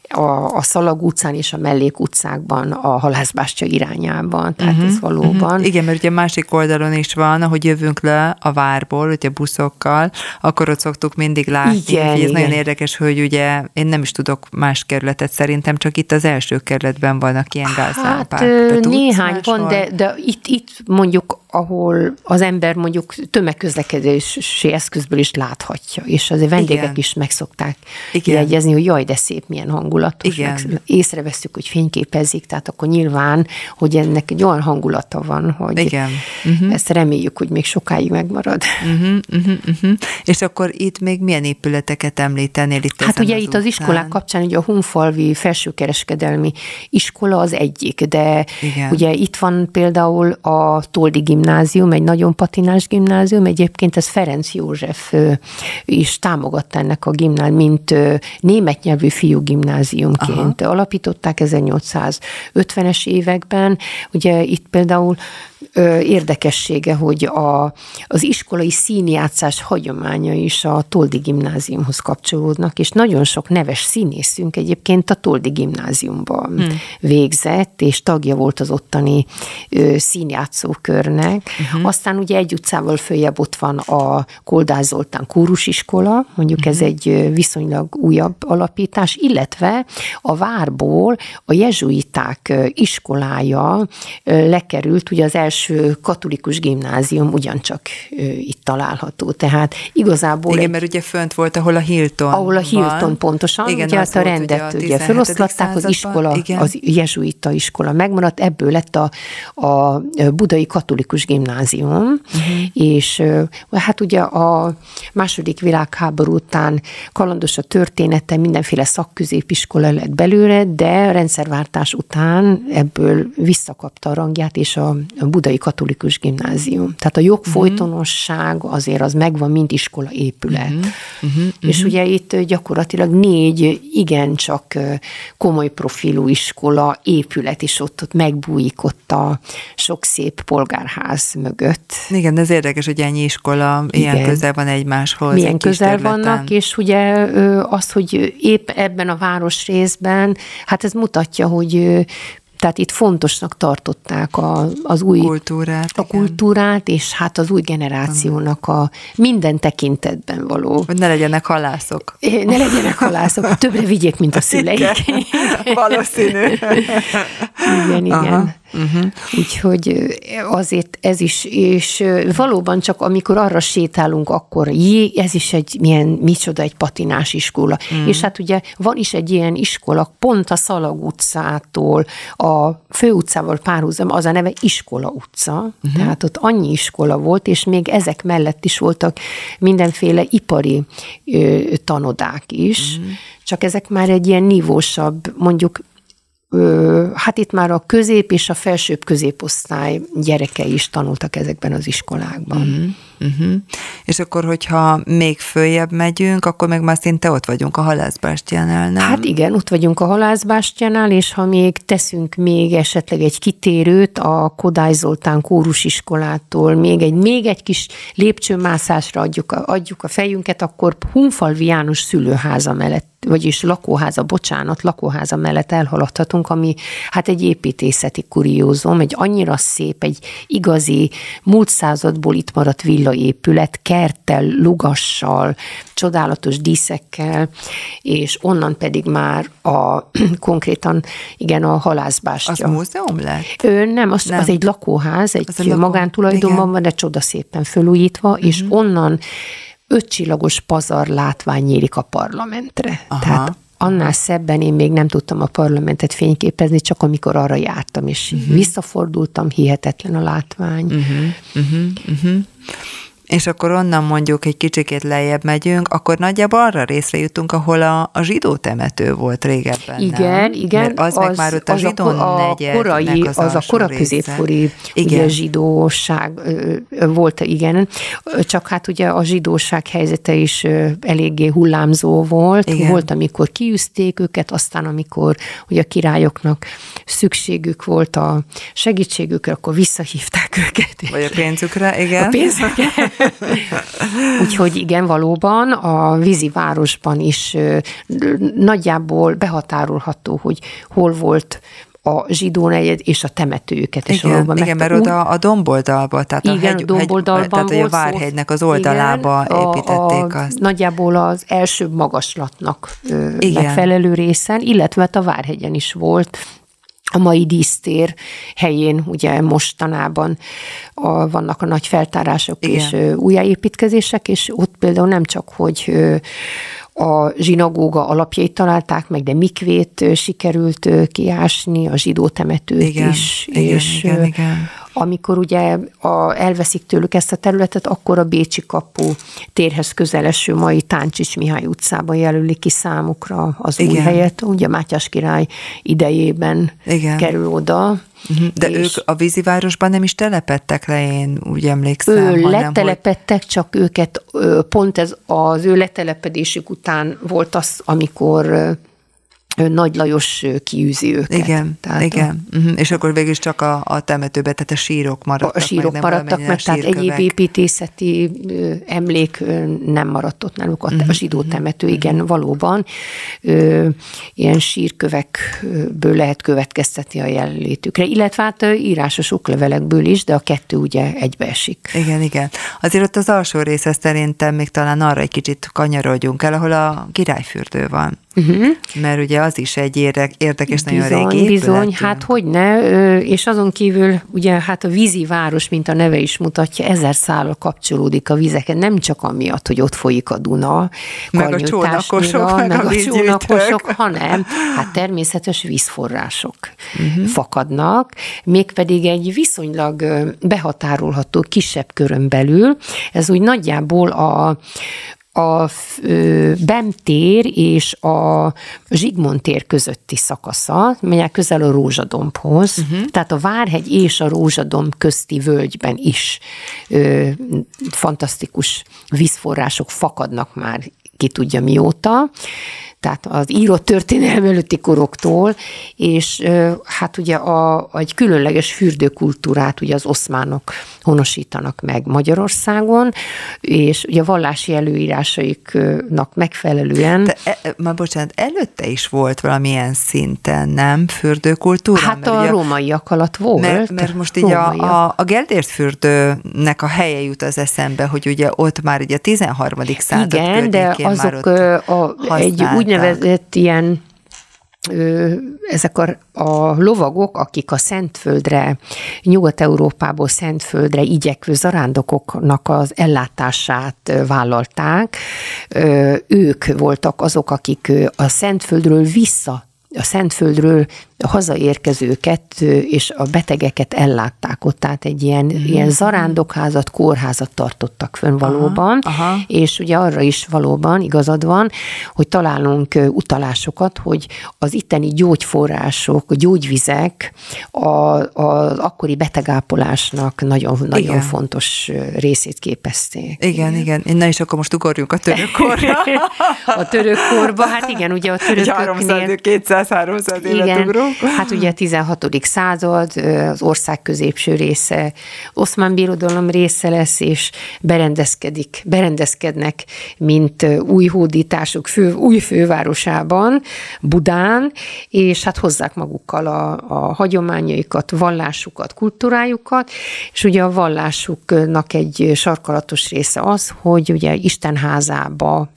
a, a Szalag utcán és a Mellék utcákban a halászbástya irányában. Tehát uh-huh, ez valóban. Uh-huh. Igen, mert ugye másik oldalon is van, ahogy jövünk le a várból, Budapestból, ugye buszokkal, akkor ott szoktuk mindig látni. Igen, ez igen. nagyon érdekes, hogy ugye én nem is tudok más kerületet szerintem, csak itt az első kerületben vannak ilyen gázlámpák. Hát néhány van, de, de itt, itt mondjuk ahol az ember mondjuk tömegközlekedési eszközből is láthatja, és azért vendégek Igen. is megszokták Igen. jegyezni, hogy jaj, de szép, milyen hangulatos. Igen. Meg észreveszünk, hogy fényképezik, tehát akkor nyilván, hogy ennek egy olyan hangulata van, hogy Igen. Uh-huh. ezt reméljük, hogy még sokáig megmarad. Uh-huh, uh-huh, uh-huh. És akkor itt még milyen épületeket említenél itt Hát ugye az itt az iskolák kapcsán, ugye a Hunfalvi felsőkereskedelmi iskola az egyik, de Igen. ugye itt van például a Toldi gimnázium, egy nagyon patinás gimnázium, egyébként ez Ferenc József is támogatta ennek a gimnázium, mint német nyelvű fiú gimnáziumként. Aha. Alapították 1850-es években. Ugye itt például érdekessége, hogy a, az iskolai színjátszás hagyománya is a Toldi gimnáziumhoz kapcsolódnak, és nagyon sok neves színészünk egyébként a Toldi gimnáziumban hmm. végzett, és tagja volt az ottani színjátszókörnek. Uh-huh. Aztán ugye egy utcával följebb ott van a Koldás Zoltán kórusiskola, mondjuk uh-huh. ez egy viszonylag újabb alapítás, illetve a Várból a jezsuiták iskolája lekerült, ugye az első katolikus gimnázium ugyancsak itt található. Tehát igazából... Igen, egy, mert ugye fönt volt, ahol a Hilton Ahol a Hilton van. pontosan, Igen, ugye hát a rendet ugye, ugye feloszlatták, az iskola, Igen. az jezsuita iskola megmaradt, ebből lett a, a budai katolikus gimnázium, uh-huh. és hát ugye a második világháború után kalandos a története, mindenféle szakközépiskola lett belőle, de a rendszerváltás után ebből visszakapta a rangját, és a, a budai katolikus gimnázium. Tehát a jogfolytonosság azért az megvan, mint iskola épület. Uh-huh. Uh-huh. És ugye itt gyakorlatilag négy igencsak komoly profilú iskola épület is ott, ott megbújik ott a sok szép polgárház mögött. Igen, ez érdekes, hogy ennyi iskola Igen. ilyen közel van egymáshoz. Milyen közel vannak, és ugye az, hogy épp ebben a városrészben, hát ez mutatja, hogy tehát itt fontosnak tartották a, az új kultúrát, a igen. kultúrát, és hát az új generációnak a minden tekintetben való. Hogy ne legyenek halászok. Ne legyenek halászok, többre vigyék, mint a szüleik. Igen. Valószínű. igen, igen. Aha. Uh-huh. Úgyhogy azért ez is, és valóban csak amikor arra sétálunk, akkor jé, ez is egy milyen, micsoda egy patinás iskola. Uh-huh. És hát ugye van is egy ilyen iskola, pont a Szalag utcától, a főutcával párhuzam, az a neve Iskola utca, uh-huh. tehát ott annyi iskola volt, és még ezek mellett is voltak mindenféle ipari ö, tanodák is, uh-huh. csak ezek már egy ilyen nívósabb, mondjuk hát itt már a közép és a felsőbb középosztály gyerekei is tanultak ezekben az iskolákban. Mm-hmm. Uh-huh. És akkor, hogyha még följebb megyünk, akkor meg már szinte ott vagyunk a halászbástyánál, nem? Hát igen, ott vagyunk a halászbástyánál, és ha még teszünk még esetleg egy kitérőt a Kodály Zoltán kórusiskolától, még egy, még egy kis lépcsőmászásra adjuk a, adjuk a fejünket, akkor Hunfalvi János szülőháza mellett vagyis lakóháza, bocsánat, lakóháza mellett elhaladhatunk, ami hát egy építészeti kuriózum, egy annyira szép, egy igazi múlt századból itt maradt villaépület, kerttel, lugassal, csodálatos díszekkel, és onnan pedig már a konkrétan, igen, a halászbástya. Az múzeum lett? Ő, nem, az, nem, az egy lakóház, egy lakó... magántulajdonban van, de csodaszépen fölújítva, uh-huh. és mhm. onnan ötcsillagos pazar látvány nyílik a parlamentre. Aha. Tehát annál szebben én még nem tudtam a parlamentet fényképezni, csak amikor arra jártam, és uh-huh. visszafordultam, hihetetlen a látvány. Uh-huh. Uh-huh. Uh-huh és akkor onnan mondjuk egy kicsikét lejjebb megyünk, akkor nagyjából arra részre jutunk, ahol a, a zsidó temető volt régebben. Igen, nem? igen. Mert az, az meg már ott a zsidó a, a korai, az, az a koraközépkori ugye, zsidóság volt, igen. Csak hát ugye a zsidóság helyzete is eléggé hullámzó volt. Igen. Volt, amikor kiűzték őket, aztán amikor ugye a királyoknak szükségük volt a segítségükre, akkor visszahívták őket. Vagy a pénzükre, igen. A pénzükre. Úgyhogy igen, valóban a vízi városban is nagyjából behatárolható, hogy hol volt a zsidó negyed és a temetőjüket is igen, valóban. Igen, mert úgy, oda a domboldalba, tehát igen, a, hegy, a domboldalban tehát a Várhegynek az oldalába igen, építették a, a, azt. Nagyjából az első magaslatnak igen. megfelelő részen, illetve hát a Várhegyen is volt a mai dísztér helyén ugye mostanában a, vannak a nagy feltárások Igen. és újjáépítkezések, és ott például nem csak, hogy a zsinagóga alapjait találták meg, de mikvét sikerült kiásni, a zsidó temetőt igen, is. Igen, és igen, igen. Amikor ugye a, elveszik tőlük ezt a területet, akkor a Bécsi kapu térhez közeleső mai Táncsics Mihály utcában jelölik ki számukra az igen. új helyet. Ugye Mátyás király idejében igen. kerül oda, Uh-huh. De ők a vízivárosban nem is telepettek le, én úgy emlékszem. Ő hanem, letelepettek, hogy... csak őket pont ez az ő letelepedésük után volt az, amikor nagy Lajos kiűzi őket. Igen, tehát igen. A, uh-huh. És akkor végül is csak a, a temetőbe, tehát a sírok maradtak A sírok meg, maradtak meg, tehát egyéb építészeti emlék nem maradt ott náluk. A, uh-huh. a zsidó temető, uh-huh. igen, valóban. Ö, ilyen sírkövekből lehet következtetni a jelenlétükre, illetve hát írásos oklevelekből is, de a kettő ugye egybeesik. Igen, igen. Azért ott az alsó része szerintem még talán arra egy kicsit kanyarodjunk el, ahol a királyfürdő van. Uh-huh. Mert ugye az is egy érdekes, bizony, nagyon régi Bizony, hát hogy ne, és azon kívül ugye hát a vízi város, mint a neve is mutatja, ezer szállal kapcsolódik a vizeken, nem csak amiatt, hogy ott folyik a Duna, meg a csónakosok, meg, meg a, a csónakosok, hanem hát természetes vízforrások uh-huh. fakadnak, mégpedig egy viszonylag behatárolható kisebb körön belül, ez úgy nagyjából a, a Bem tér és a Zsigmond tér közötti szakasza, melyek közel a Rózsadombhoz, uh-huh. tehát a Várhegy és a Rózsadomb közti völgyben is ö, fantasztikus vízforrások fakadnak már ki tudja mióta, tehát az írott történelem előtti koroktól, és hát ugye a, egy különleges fürdőkultúrát ugye az oszmánok honosítanak meg Magyarországon, és ugye a vallási előírásaiknak megfelelően. De, e, már bocsánat, előtte is volt valamilyen szinten, nem? Fürdőkultúra? Hát mert a ugye, rómaiak alatt volt. Mert, mert most így a, a, a Geldért fürdőnek a helye jut az eszembe, hogy ugye ott már ugye a 13. század Igen, de azok már ott a, egy úgynevezett ilyen ezek a, a lovagok, akik a Szentföldre, Nyugat-Európából Szentföldre igyekvő zarándokoknak az ellátását vállalták, ők voltak azok, akik a Szentföldről vissza a Szentföldről hazaérkezőket és a betegeket ellátták ott, tehát egy ilyen, mm. ilyen zarándokházat, kórházat tartottak fönn valóban, aha, és ugye arra is valóban igazad van, hogy találunk utalásokat, hogy az itteni gyógyforrások, a gyógyvizek az akkori betegápolásnak nagyon, nagyon fontos részét képezték. Igen, igen. igen. Na és akkor most ugorjunk a törökkorra. a törökkorba, hát igen, ugye a törököknél... 200-300 évet igen, ugrunk. Hát ugye a 16. század, az ország középső része, oszmán birodalom része lesz, és berendezkedik, berendezkednek, mint új hódítások fő, új fővárosában, Budán, és hát hozzák magukkal a, a hagyományaikat, vallásukat, kultúrájukat, és ugye a vallásuknak egy sarkalatos része az, hogy ugye Isten házába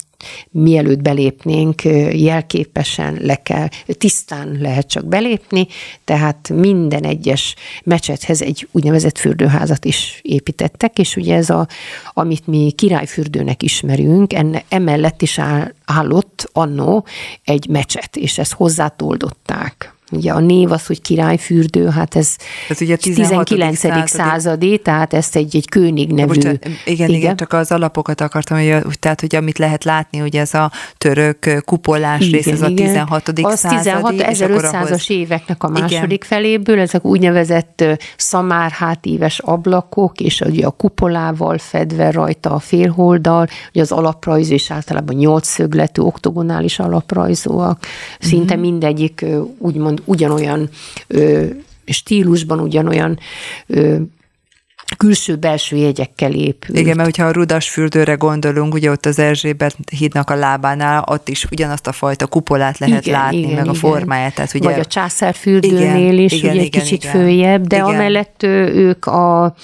mielőtt belépnénk, jelképesen le kell, tisztán lehet csak belépni, tehát minden egyes mecsethez egy úgynevezett fürdőházat is építettek, és ugye ez a, amit mi királyfürdőnek ismerünk, enne, emellett is áll, állott annó egy mecset, és ezt hozzátoldották. Ugye a név az, hogy királyfürdő, hát ez ez ugye 19. századi, századi, tehát ezt egy, egy König nevű. Most, igen, igen, igen, csak az alapokat akartam, hogy, tehát hogy amit lehet látni, hogy ez a török kupolás igen, rész, az igen. a 16. Az századi. 16, 1500-as éveknek a második igen. feléből, ezek úgynevezett szamárhát éves ablakok, és ugye a kupolával fedve rajta a félholdal, ugye az alaprajz, és általában nyolc szögletű, oktogonális alaprajzúak, szinte mm-hmm. mindegyik úgymond ugyanolyan ö, stílusban, ugyanolyan ö, külső-belső jegyekkel épül. Igen, mert hogyha a rudas fürdőre gondolunk, ugye ott az Erzsébet hídnak a lábánál, ott is ugyanazt a fajta kupolát lehet igen, látni, igen, meg igen. a formáját. Tehát ugye, Vagy a császárfürdőnél is, igen, ugye igen, egy kicsit igen. följebb, de igen. amellett ők a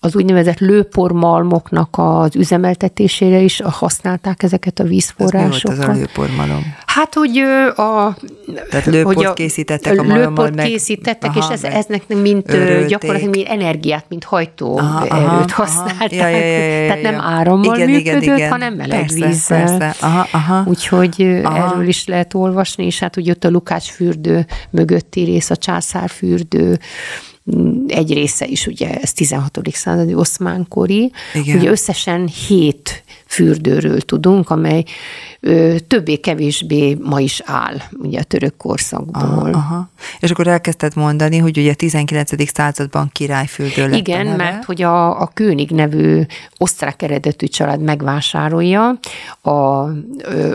az úgynevezett lőpormalmoknak az üzemeltetésére is használták ezeket a vízforrásokat. Ez mi volt az a lőpormalom? Hát, hogy a... Tehát lőport hogy a, készítettek a malommal meg... készítettek, aha, és ez, eznek mint örölték. gyakorlatilag mint energiát, mint hajtó aha, erőt használták. Ja, ja, ja, ja, ja, Tehát nem árammal igen, működött, igen, igen. hanem meleg persze, vízzel. Persze. Aha, aha. Úgyhogy aha. erről is lehet olvasni, és hát ugye ott a Lukács fürdő mögötti rész, a császárfürdő, egy része is ugye ez 16. századi oszmánkori. Igen. Ugye összesen hét fürdőről tudunk, amely többé-kevésbé ma is áll, ugye a török korszakból. Aha, aha. És akkor elkezdted mondani, hogy ugye a 19. században királyfürdő lett Igen, mert hogy a, a König nevű osztrák eredetű család megvásárolja a,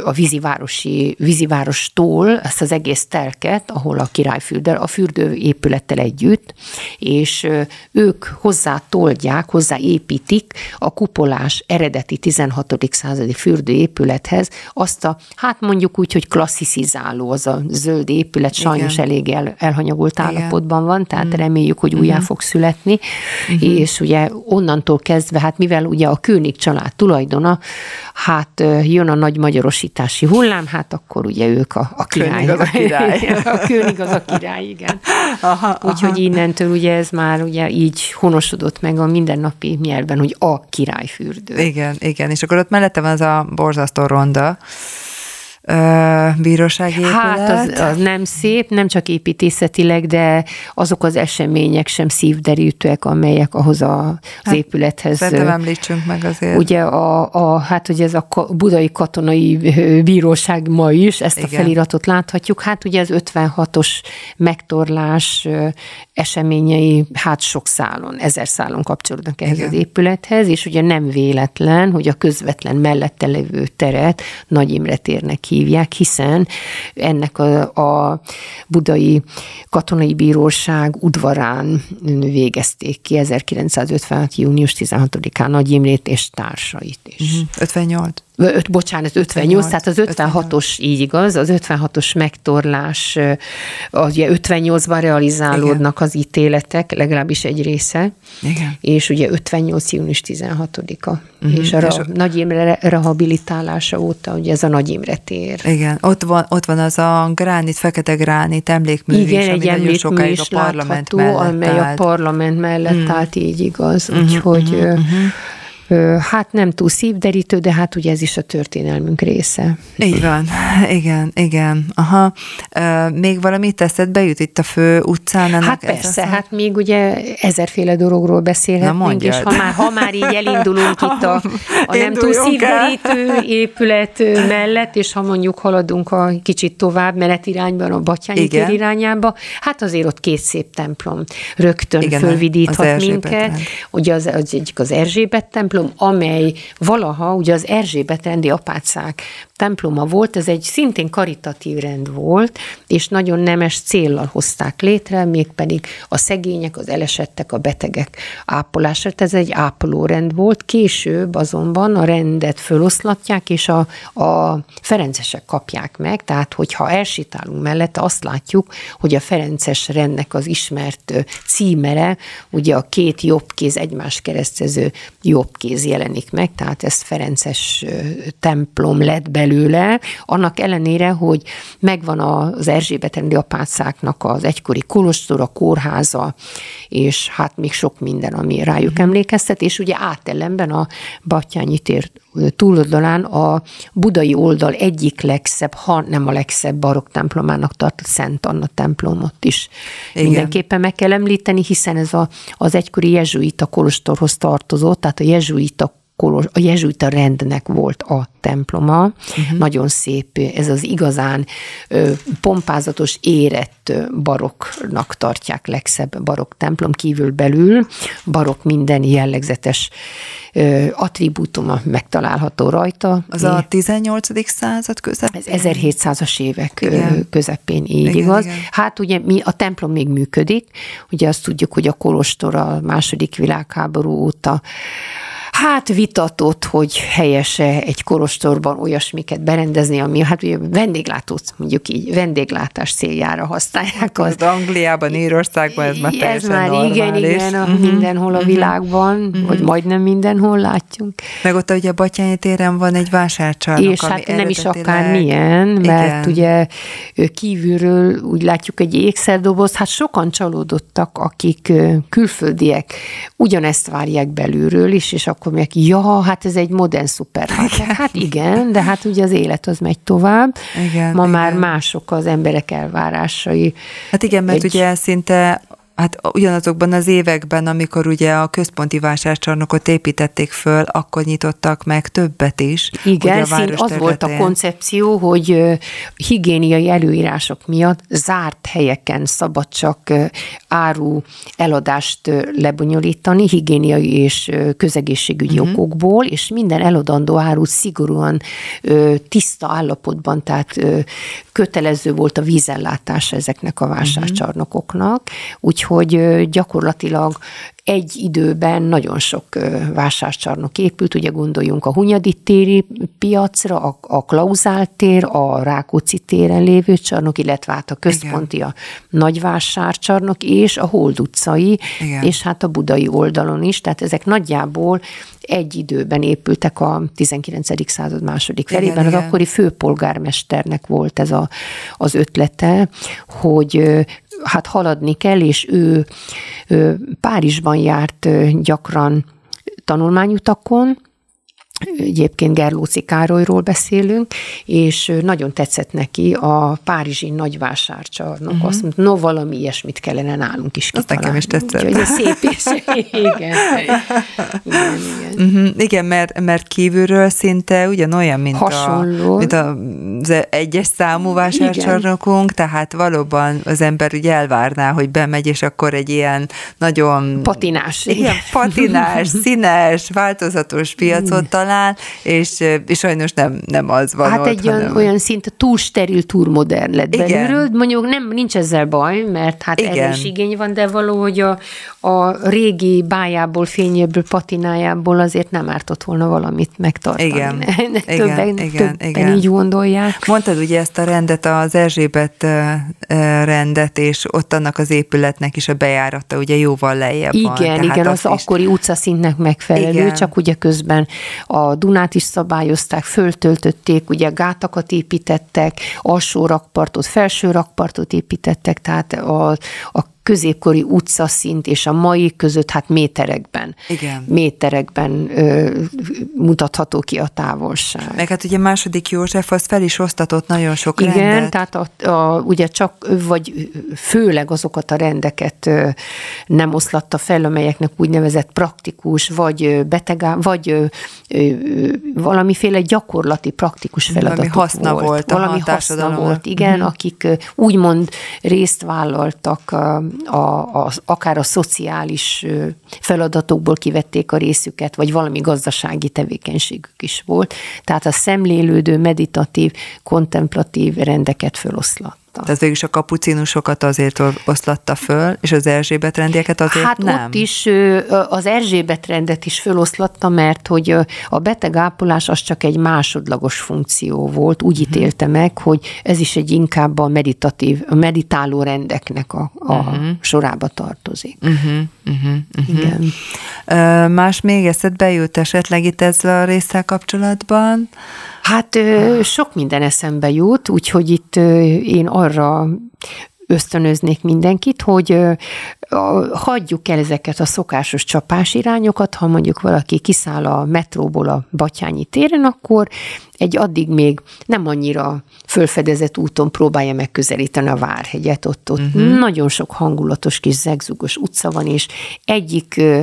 a vízivárosi, vízivárostól ezt az egész telket, ahol a királyfürdő, a fürdő épülettel együtt, és ők hozzá toldják, hozzá építik a kupolás eredeti 16. századi fürdőépülethez azt a, hát mondjuk úgy, hogy klasszicizáló az a zöld épület, sajnos Igen. elég el, elhanyagolt Igen. állapotban van, tehát mm. reméljük, hogy újjá mm. fog születni, mm-hmm. és ugye onnantól kezdve, hát mivel ugye a Kőnig család tulajdona, hát jön a nagy magyarosítási hullám, hát akkor ugye ők a, a király. Az a király. a Kőnig az a király, igen. Aha, Úgyhogy aha. innentől ugye ez már ugye így honosodott meg a mindennapi nyelven, hogy a királyfürdő. Igen, igen, és akkor ott mellette van az a borzasztó ronda, bírósági épület? Hát az, az nem szép, nem csak építészetileg, de azok az események sem szívderítőek, amelyek ahhoz a, az hát, épülethez. Szerintem említsünk meg azért. Ugye a, a, hát ugye ez a budai katonai bíróság ma is, ezt Igen. a feliratot láthatjuk. Hát ugye az 56-os megtorlás eseményei hát sok szálon, ezer szálon kapcsolódnak ehhez Igen. az épülethez, és ugye nem véletlen, hogy a közvetlen mellette levő teret Nagy Imre térnek hívják, hiszen ennek a, a budai katonai bíróság udvarán végezték ki 1956. június 16-án Nagy Imrét és társait is. 58. Mhm. Öt, bocsánat, 58, 58 tehát az 56-os, így igaz, az 56-os megtorlás, az ugye 58-ban realizálódnak Igen. az ítéletek, legalábbis egy része, Igen. és ugye 58. június 16-a, uh-huh. és a, és a Nagy Imre rehabilitálása óta, ugye ez a Nagy Imre tér. Igen, ott van, ott van az a gránit, fekete gránit emlékmű Igen, is, egy emlékmű is a parlament látható, mellett amely állt. a parlament mellett uh-huh. állt, így igaz, uh-huh, úgyhogy uh-huh, uh-huh Hát nem túl szívderítő, de hát ugye ez is a történelmünk része. Így van, igen, igen. Aha. Még valamit teszed bejut itt a fő utcán? Ennek hát persze, hát még ugye ezerféle dologról beszélhetünk, és ha már, ha már így elindulunk itt a, a nem túl szívderítő épület mellett, és ha mondjuk haladunk a kicsit tovább menetirányban, a Batyányi tér irányába, hát azért ott két szép templom rögtön Igen, fölvidíthat minket. Ugye az, az egyik az Erzsébet templom, amely valaha ugye az Erzsébet apácák temploma volt, ez egy szintén karitatív rend volt, és nagyon nemes céllal hozták létre, mégpedig a szegények, az elesettek, a betegek ápolását. Ez egy ápolórend volt, később azonban a rendet föloszlatják, és a, a ferencesek kapják meg, tehát hogyha elsítálunk mellette, azt látjuk, hogy a ferences rendnek az ismert címere, ugye a két jobb kéz egymás keresztező jobb kéz jelenik meg, tehát ez ferences templom lett belőle, belőle, annak ellenére, hogy megvan az Erzsébet rendi apácáknak az egykori kolostor, a kórháza, és hát még sok minden, ami rájuk mhm. emlékeztet, és ugye átellenben a Batyányi tér túloldalán a budai oldal egyik legszebb, ha nem a legszebb barokk templomának tartott Szent Anna templomot is. Igen. Mindenképpen meg kell említeni, hiszen ez a, az egykori jezsuita kolostorhoz tartozott, tehát a jezsuita kolos, a jezsuita rendnek volt a temploma, uh-huh. nagyon szép, ez az igazán pompázatos, érett baroknak tartják legszebb barokk templom kívül belül, barokk minden jellegzetes attribútuma megtalálható rajta. Az a 18. század közepén? Ez 1700-as évek igen. közepén, így igen, igaz. Igen. Hát ugye mi, a templom még működik, ugye azt tudjuk, hogy a kolostor a második világháború óta hát vitatott, hogy helyese egy korostorban olyasmiket berendezni, ami hát ugye vendéglátót, mondjuk így vendéglátás céljára használják. Az, az Angliában, Írországban ez már Ez már normális. igen, igen, a uh-huh. mindenhol a mhm. világban, uh-huh. vagy majdnem mindenhol látjuk. Meg ott ugye a Batyányi téren van egy vásárcsarnok, És hát nem is akár milyen, mert igen. ugye kívülről úgy látjuk egy ékszerdoboz, hát sokan csalódottak, akik külföldiek ugyanezt várják belülről is, és akkor mondják, ja, hát ez egy modern szupermarket. Hát igen, de hát ugye az élet az megy tovább. Igen, Ma igen. már mások az emberek elvárásai. Hát igen, mert egy... ugye szinte hát ugyanazokban az években, amikor ugye a központi vásárcsarnokot építették föl, akkor nyitottak meg többet is. Igen, szint az volt a koncepció, hogy higiéniai előírások miatt zárt helyeken szabad csak áru eladást lebonyolítani, higiéniai és közegészségügyi uh-huh. okokból, és minden eladandó áru szigorúan tiszta állapotban, tehát kötelező volt a vízellátás ezeknek a vásárcsarnokoknak, úgyhogy gyakorlatilag egy időben nagyon sok vásárcsarnok épült, ugye gondoljunk a Hunyadi téri piacra, a, a Klauzál tér, a Rákóczi téren lévő csarnok, illetve hát a központi Igen. a nagyvásárcsarnok és a Hold utcai, Igen. és hát a budai oldalon is, tehát ezek nagyjából egy időben épültek a 19. század második felében. Igen, az igen. akkori főpolgármesternek volt ez a, az ötlete, hogy hát haladni kell, és ő, ő Párizsban járt gyakran tanulmányutakon, Egyébként Gerlóci Károlyról beszélünk, és nagyon tetszett neki a Párizsi nagyvásárcsarnok. Uh-huh. Azt mondta, no, valami ilyesmit kellene nálunk is kitalálni. nekem is tetszett. Úgyhogy szép és igen. igen, igen. Uh-huh. igen mert, mert kívülről szinte ugyanolyan, mint, Hasonló. a, mint az egyes számú vásárcsarnokunk, tehát valóban az ember ugye elvárná, hogy bemegy, és akkor egy ilyen nagyon... Patinás. Igen, patinás, színes, változatos piacot talál, talál, és, és sajnos nem, nem az van Hát ott, egy olyan, olyan szinte túl steril, túl modern lett Igen. belülről. Mondjuk nem, nincs ezzel baj, mert hát Igen. erre is igény van, de valahogy a, a régi bájából, fényéből, patinájából azért nem ártott volna valamit megtartani. Igen. többen, igen, igen, többen igen. így gondolják. Mondtad ugye ezt a rendet, az Erzsébet rendet, és ott annak az épületnek is a bejárata ugye jóval lejjebb igen, van. Igen, igen, az, az is... akkori utcaszintnek megfelelő, igen. csak ugye közben a Dunát is szabályozták, föltöltötték, ugye gátakat építettek, alsó rakpartot, felső rakpartot építettek, tehát a, a középkori utcaszint és a mai között hát méterekben. Igen. Méterekben ö, mutatható ki a távolság. Meg hát ugye második József az fel is osztatott nagyon sok Igen, rendet. tehát a, a, ugye csak, vagy főleg azokat a rendeket ö, nem oszlatta fel, amelyeknek úgynevezett praktikus, vagy beteg, vagy ö, ö, valamiféle gyakorlati praktikus valami haszna volt, volt valami haszna volt, igen, uh-huh. akik úgymond részt vállaltak a, a, a, akár a szociális feladatokból kivették a részüket, vagy valami gazdasági tevékenységük is volt. Tehát a szemlélődő, meditatív, kontemplatív rendeket feloszlat oszlatta. Tehát végül is a kapucinusokat azért oszlatta föl, és az Erzsébet rendieket azért hát nem? ott is az Erzsébet rendet is föloszlatta, mert hogy a betegápolás az csak egy másodlagos funkció volt, úgy uh-huh. ítélte meg, hogy ez is egy inkább a meditatív, a meditáló rendeknek a, a uh-huh. sorába tartozik. Uh-huh. Uh-huh. Uh-huh. Igen. Más még eszedbe jut esetleg itt ezzel a résszel kapcsolatban? Hát sok minden eszembe jut, úgyhogy itt én arra ösztönöznék mindenkit, hogy hagyjuk el ezeket a szokásos csapás irányokat, ha mondjuk valaki kiszáll a metróból a Batyányi téren, akkor egy addig még nem annyira fölfedezett úton próbálja megközelíteni a Várhegyet. Ott, ott uh-huh. nagyon sok hangulatos kis zegzugos utca van, és egyik ö,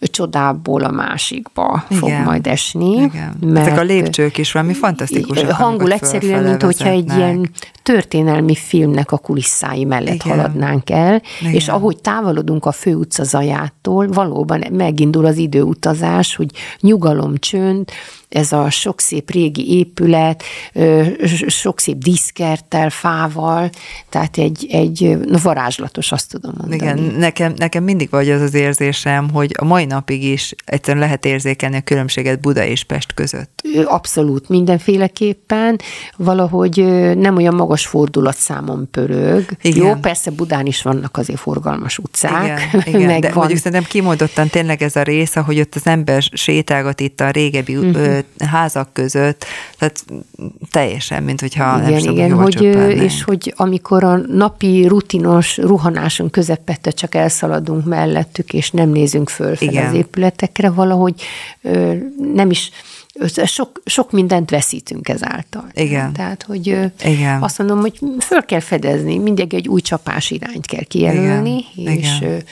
csodából a másikba Igen. fog majd esni. Igen. Mert Ezek a lépcsők is valami fantasztikus. Hangul egyszerűen, mint hogyha egy ilyen történelmi filmnek a kulisszái mellett Igen. haladnánk el, Igen. és ahogy távolodunk a főutca zajától, valóban megindul az időutazás, hogy nyugalom, csönd, ez a sok szép régi épület, sok szép díszkerttel, fával, tehát egy, egy no, varázslatos, azt tudom mondani. Igen, nekem, nekem mindig vagy az az érzésem, hogy a mai napig is egyszerűen lehet érzékelni a különbséget Buda és Pest között. Abszolút, mindenféleképpen. Valahogy nem olyan magas fordulatszámon pörög. Igen. Jó, persze Budán is vannak azért forgalmas utcák. Igen, igen de van... mondjuk szerintem kimondottan tényleg ez a rész, ahogy ott az ember sétálgat itt a régebbi uh-huh házak között, tehát teljesen, mint hogyha igen, nem tudom, igen, hogy, és hogy amikor a napi rutinos ruhanásunk közepette csak elszaladunk mellettük, és nem nézünk föl fel az épületekre, valahogy nem is sok, sok mindent veszítünk ezáltal. Igen. Tehát, hogy Igen. azt mondom, hogy föl kell fedezni, mindig egy új csapás irányt kell kijelölni, Igen. és Igen.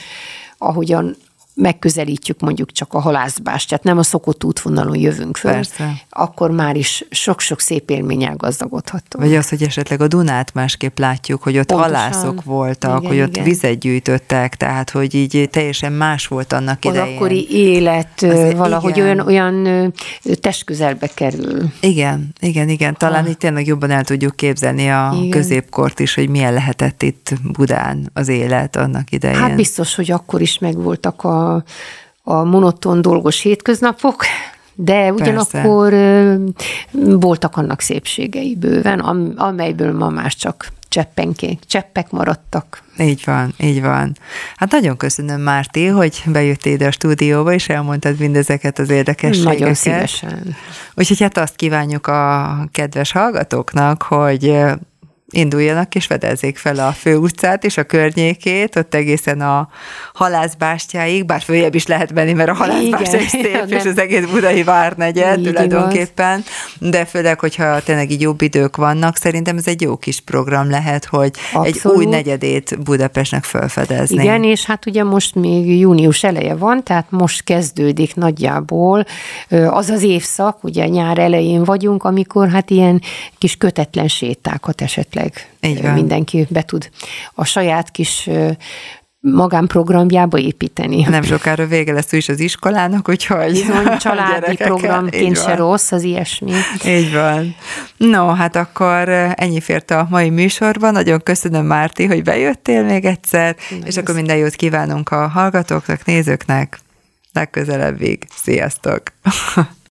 ahogyan megközelítjük mondjuk csak a halászbástyát, nem a szokott útvonalon jövünk föl, Persze. akkor már is sok-sok szép élménnyel gazdagodhatunk. Vagy az, hogy esetleg a Dunát másképp látjuk, hogy ott Pontosan. halászok voltak, igen, hogy ott igen. vizet gyűjtöttek, tehát hogy így teljesen más volt annak az idején. Az akkori élet az, valahogy igen. olyan, olyan testközelbe kerül. Igen, igen, igen. Talán ha. itt tényleg jobban el tudjuk képzelni a igen. középkort is, hogy milyen lehetett itt Budán az élet annak idején. Hát biztos, hogy akkor is megvoltak a a, monoton dolgos hétköznapok, de ugyanakkor Persze. voltak annak szépségei bőven, amelyből ma már csak cseppenkék, cseppek maradtak. Így van, így van. Hát nagyon köszönöm, Márti, hogy bejöttél ide a stúdióba, és elmondtad mindezeket az érdekességeket. Nagyon szívesen. Úgyhogy hát azt kívánjuk a kedves hallgatóknak, hogy induljanak és fedezzék fel a főutcát és a környékét, ott egészen a halászbástyáig, bár följebb is lehet menni, mert a halászbástyá is szép, és az egész budai várnegyed tulajdonképpen, de főleg, hogyha tényleg így jobb idők vannak, szerintem ez egy jó kis program lehet, hogy Abszolút. egy új negyedét Budapestnek felfedezni. Igen, és hát ugye most még június eleje van, tehát most kezdődik nagyjából az az évszak, ugye nyár elején vagyunk, amikor hát ilyen kis kötetlen sétákat esetleg esetleg mindenki be tud a saját kis magánprogramjába építeni. Nem sokára vége lesz is az iskolának, úgyhogy... Bizony, családi programként se rossz az ilyesmi. Így van. No, hát akkor ennyi fért a mai műsorban. Nagyon köszönöm, Márti, hogy bejöttél még egyszer, Nagyon és akkor minden jót kívánunk a hallgatóknak, nézőknek. Legközelebbig. Sziasztok!